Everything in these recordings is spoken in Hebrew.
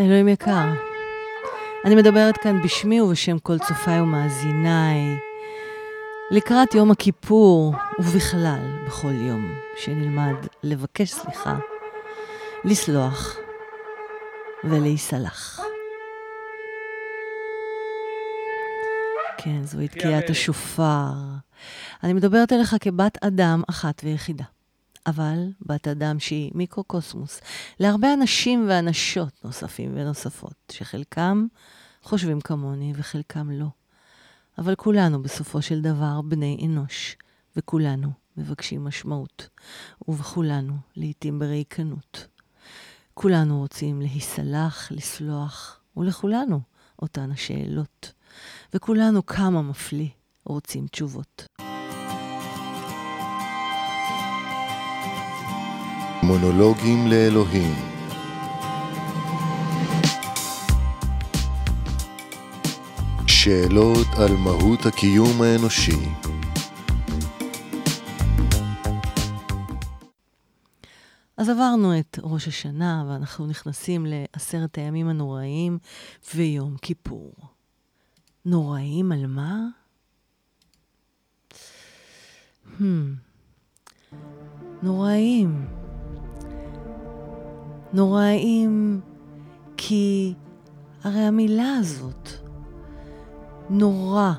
אלוהים יקר, אני מדברת כאן בשמי ובשם כל צופיי ומאזיניי, לקראת יום הכיפור, ובכלל, בכל יום, שנלמד לבקש סליחה, לסלוח ולהיסלח. כן, זוהי תקיעת השופר. אני מדברת אליך כבת אדם אחת ויחידה. אבל בת אדם שהיא מיקרוקוסמוס, להרבה אנשים ואנשות נוספים ונוספות, שחלקם חושבים כמוני וחלקם לא. אבל כולנו בסופו של דבר בני אנוש, וכולנו מבקשים משמעות, ובכולנו לעתים בריקנות. כולנו רוצים להיסלח, לסלוח, ולכולנו אותן השאלות. וכולנו כמה מפליא רוצים תשובות. מונולוגים לאלוהים שאלות על מהות הקיום האנושי אז עברנו את ראש השנה ואנחנו נכנסים לעשרת הימים הנוראים ויום כיפור. נוראים על מה? Hmm. נוראים. נוראים כי הרי המילה הזאת נורא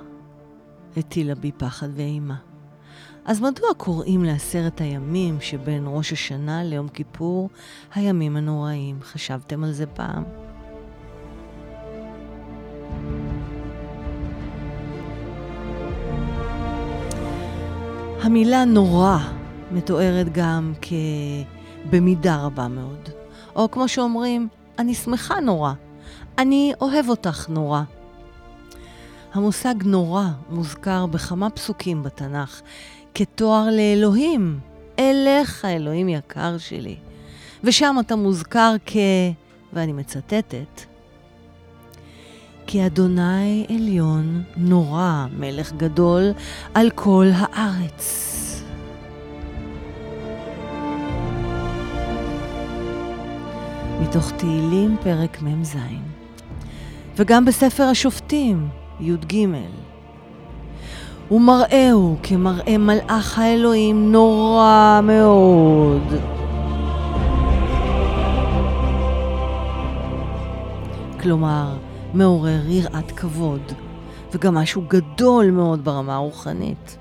הטילה בי פחד ואימה. אז מדוע קוראים לעשרת הימים שבין ראש השנה ליום כיפור הימים הנוראים? חשבתם על זה פעם? המילה נורא מתוארת גם כבמידה רבה מאוד. או כמו שאומרים, אני שמחה נורא, אני אוהב אותך נורא. המושג נורא מוזכר בכמה פסוקים בתנ"ך כתואר לאלוהים, אלך האלוהים יקר שלי. ושם אתה מוזכר כ... ואני מצטטת, כי אדוני עליון נורא, מלך גדול, על כל הארץ. מתוך תהילים פרק מ"ז, וגם בספר השופטים, י"ג. ומראהו כמראה מלאך האלוהים נורא מאוד. כלומר, מעורר יראת כבוד, וגם משהו גדול מאוד ברמה הרוחנית.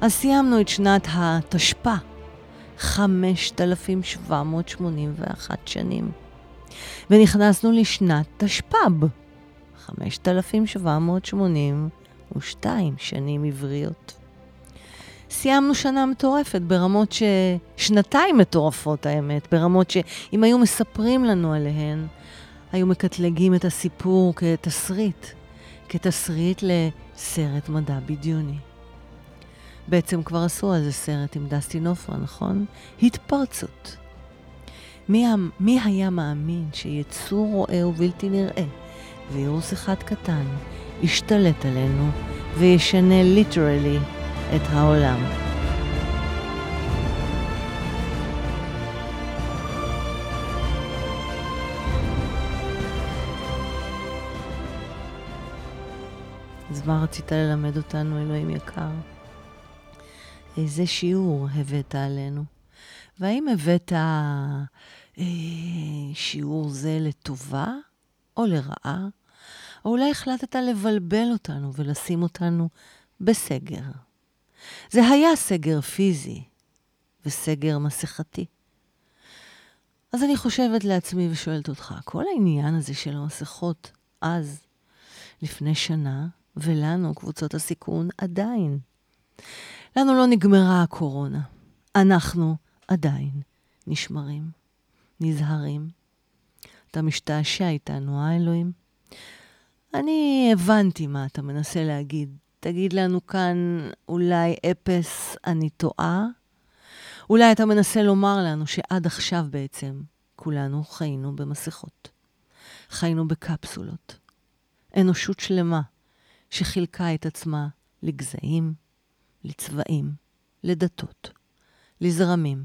אז סיימנו את שנת התשפ"א, 5,781 שנים. ונכנסנו לשנת תשפ"ב, 5,782 שנים עבריות. סיימנו שנה מטורפת ברמות ש... שנתיים מטורפות האמת, ברמות שאם היו מספרים לנו עליהן, היו מקטלגים את הסיפור כתסריט, כתסריט לסרט מדע בדיוני. בעצם כבר עשו על זה סרט עם דסטין עופרה, נכון? התפרצות. מי, מי היה מאמין שיצור רואה ובלתי נראה, וירוס אחד קטן, ישתלט עלינו וישנה ליטרלי את העולם. אז מה רצית ללמד אותנו, אלוהים יקר? איזה שיעור הבאת עלינו? והאם הבאת אה, שיעור זה לטובה או לרעה? או אולי החלטת לבלבל אותנו ולשים אותנו בסגר. זה היה סגר פיזי וסגר מסכתי. אז אני חושבת לעצמי ושואלת אותך, כל העניין הזה של המסכות אז, לפני שנה, ולנו, קבוצות הסיכון, עדיין. לנו לא נגמרה הקורונה. אנחנו עדיין נשמרים, נזהרים. אתה משתעשע איתנו, אה, אלוהים? אני הבנתי מה אתה מנסה להגיד. תגיד לנו כאן אולי אפס, אני טועה? אולי אתה מנסה לומר לנו שעד עכשיו בעצם כולנו חיינו במסכות. חיינו בקפסולות. אנושות שלמה שחילקה את עצמה לגזעים, לצבעים, לדתות, לזרמים,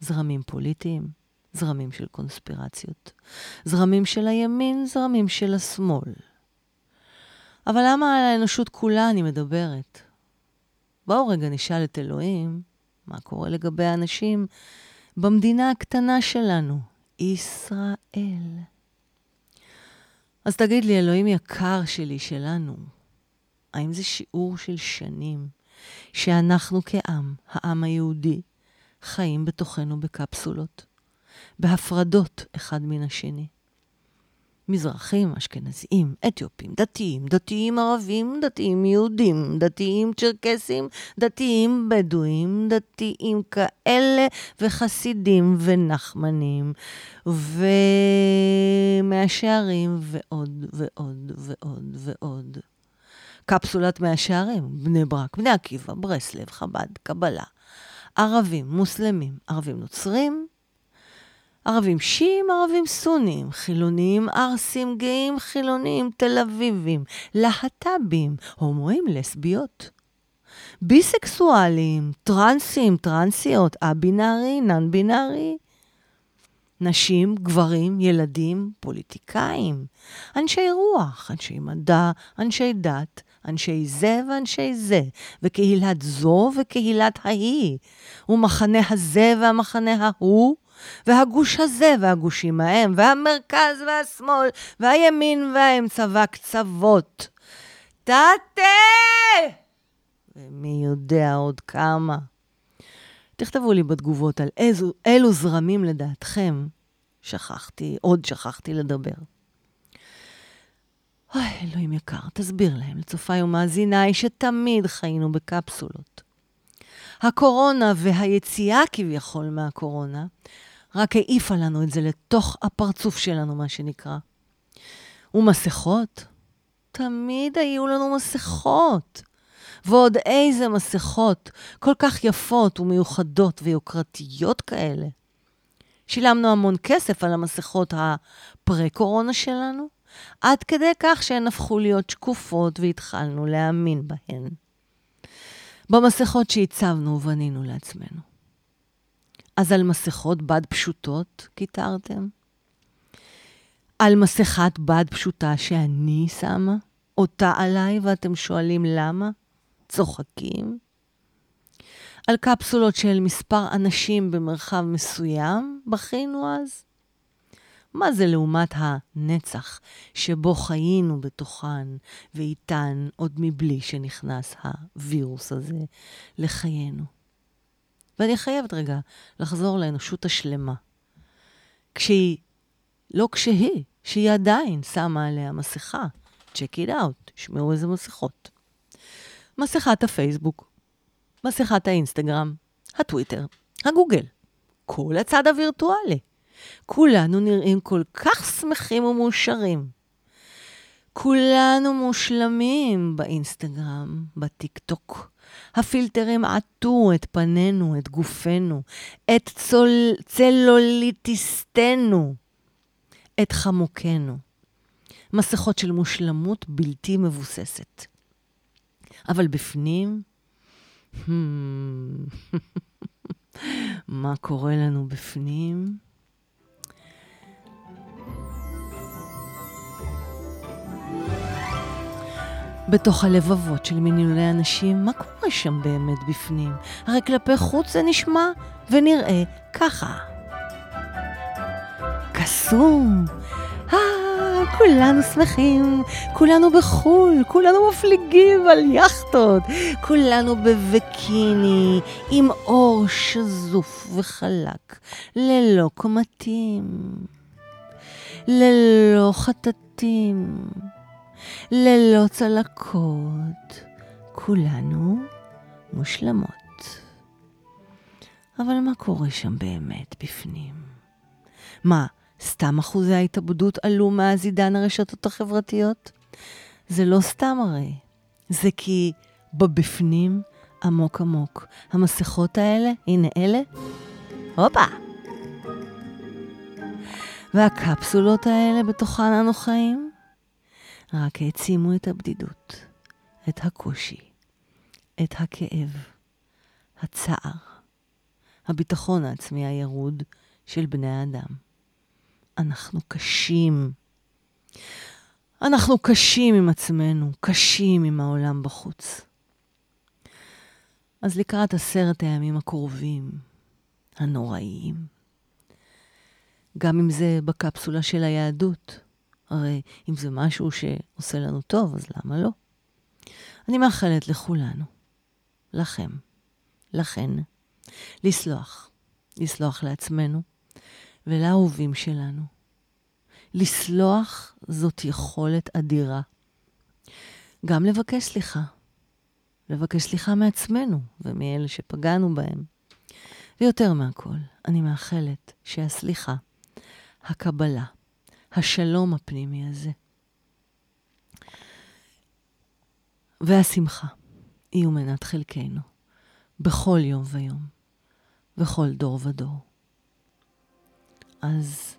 זרמים פוליטיים, זרמים של קונספירציות. זרמים של הימין, זרמים של השמאל. אבל למה על האנושות כולה אני מדברת? בואו רגע נשאל את אלוהים מה קורה לגבי האנשים במדינה הקטנה שלנו, ישראל. אז תגיד לי, אלוהים יקר שלי, שלנו, האם זה שיעור של שנים שאנחנו כעם, העם היהודי, חיים בתוכנו בקפסולות, בהפרדות אחד מן השני? מזרחים, אשכנזים, אתיופים, דתיים, דתיים ערבים, דתיים יהודים, דתיים צ'רקסים, דתיים בדואים, דתיים כאלה, וחסידים ונחמנים, ומאה שערים, ועוד ועוד ועוד ועוד. קפסולת מאה שערים, בני ברק, בני עקיבא, ברסלב, חב"ד, קבלה. ערבים, מוסלמים, ערבים נוצרים, ערבים שיעים, ערבים סונים, חילונים, ערסים, גאים, חילונים, תל אביבים, להט"בים, הומואים, לסביות. ביסקסואלים, טרנסים, טרנסיות, א-בינארי, נאן-בינארי. נשים, גברים, ילדים, פוליטיקאים, אנשי רוח, אנשי מדע, אנשי דת, אנשי זה ואנשי זה, וקהילת זו וקהילת ההיא, ומחנה הזה והמחנה ההוא, והגוש הזה והגושים ההם, והמרכז והשמאל, והימין והאמצע והקצוות. תתה! ומי יודע עוד כמה. תכתבו לי בתגובות על איזו, אילו זרמים לדעתכם שכחתי, עוד שכחתי לדבר. אוי, אלוהים יקר, תסביר להם, לצופיי ומאזיניי, שתמיד חיינו בקפסולות. הקורונה והיציאה כביכול מהקורונה רק העיפה לנו את זה לתוך הפרצוף שלנו, מה שנקרא. ומסכות? תמיד היו לנו מסכות. ועוד איזה מסכות, כל כך יפות ומיוחדות ויוקרתיות כאלה. שילמנו המון כסף על המסכות הפרה-קורונה שלנו, עד כדי כך שהן הפכו להיות שקופות והתחלנו להאמין בהן. במסכות שהצבנו ובנינו לעצמנו. אז על מסכות בד פשוטות קיטרתם? על מסכת בד פשוטה שאני שמה? אותה עליי ואתם שואלים למה? צוחקים? על קפסולות של מספר אנשים במרחב מסוים? בכינו אז? מה זה לעומת הנצח שבו חיינו בתוכן ואיתן עוד מבלי שנכנס הווירוס הזה לחיינו? ואני חייבת רגע לחזור לאנושות השלמה. כשהיא, לא כשהיא, שהיא עדיין שמה עליה מסכה. check it out, שמעו איזה מסכות. מסכת הפייסבוק, מסכת האינסטגרם, הטוויטר, הגוגל, כל הצד הווירטואלי. כולנו נראים כל כך שמחים ומאושרים. כולנו מושלמים באינסטגרם, בטיק-טוק. הפילטרים עטו את פנינו, את גופנו, את צול... צלוליטיסטנו, את חמוקנו. מסכות של מושלמות בלתי מבוססת. אבל בפנים, מה קורה לנו בפנים? בתוך הלבבות של מיליוני אנשים, מה קורה שם באמת בפנים? הרי כלפי חוץ זה נשמע ונראה ככה. קסום, אה, כולנו שמחים, כולנו בחו"ל, כולנו מפליגים על יכטות, כולנו בבקיני, עם אור שזוף וחלק, ללא קומתים, ללא חטטים. ללא צלקות, כולנו מושלמות. אבל מה קורה שם באמת בפנים? מה, סתם אחוזי ההתאבדות עלו מאז עידן הרשתות החברתיות? זה לא סתם הרי. זה כי בבפנים, עמוק עמוק, המסכות האלה, הנה אלה, הופה! והקפסולות האלה בתוכן אנו חיים, רק העצימו את הבדידות, את הקושי, את הכאב, הצער, הביטחון העצמי הירוד של בני האדם. אנחנו קשים. אנחנו קשים עם עצמנו, קשים עם העולם בחוץ. אז לקראת עשרת הימים הקרובים, הנוראיים, גם אם זה בקפסולה של היהדות, הרי אם זה משהו שעושה לנו טוב, אז למה לא? אני מאחלת לכולנו, לכם, לכן, לסלוח, לסלוח לעצמנו ולאהובים שלנו. לסלוח זאת יכולת אדירה. גם לבקש סליחה. לבקש סליחה מעצמנו ומאלה שפגענו בהם. ויותר מהכל, אני מאחלת שהסליחה, הקבלה, השלום הפנימי הזה, והשמחה יהיו מנת חלקנו בכל יום ויום, בכל דור ודור. אז,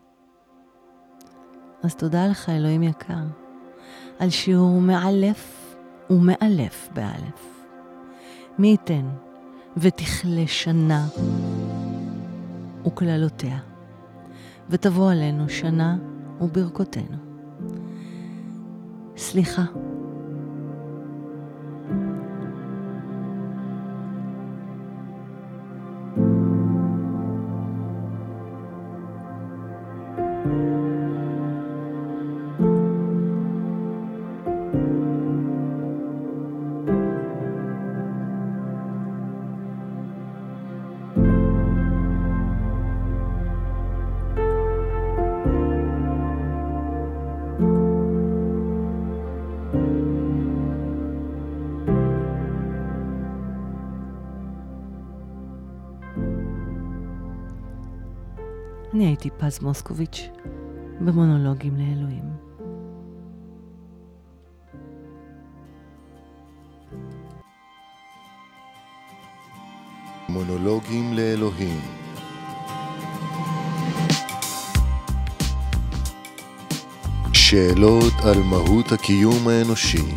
אז תודה לך, אלוהים יקר, על שיעור מאלף ומאלף באלף. מי ייתן ותכלה שנה וקללותיה, ותבוא עלינו שנה וברכותינו. סליחה. אני הייתי פז מוסקוביץ' במונולוגים לאלוהים. מונולוגים לאלוהים שאלות על מהות הקיום האנושי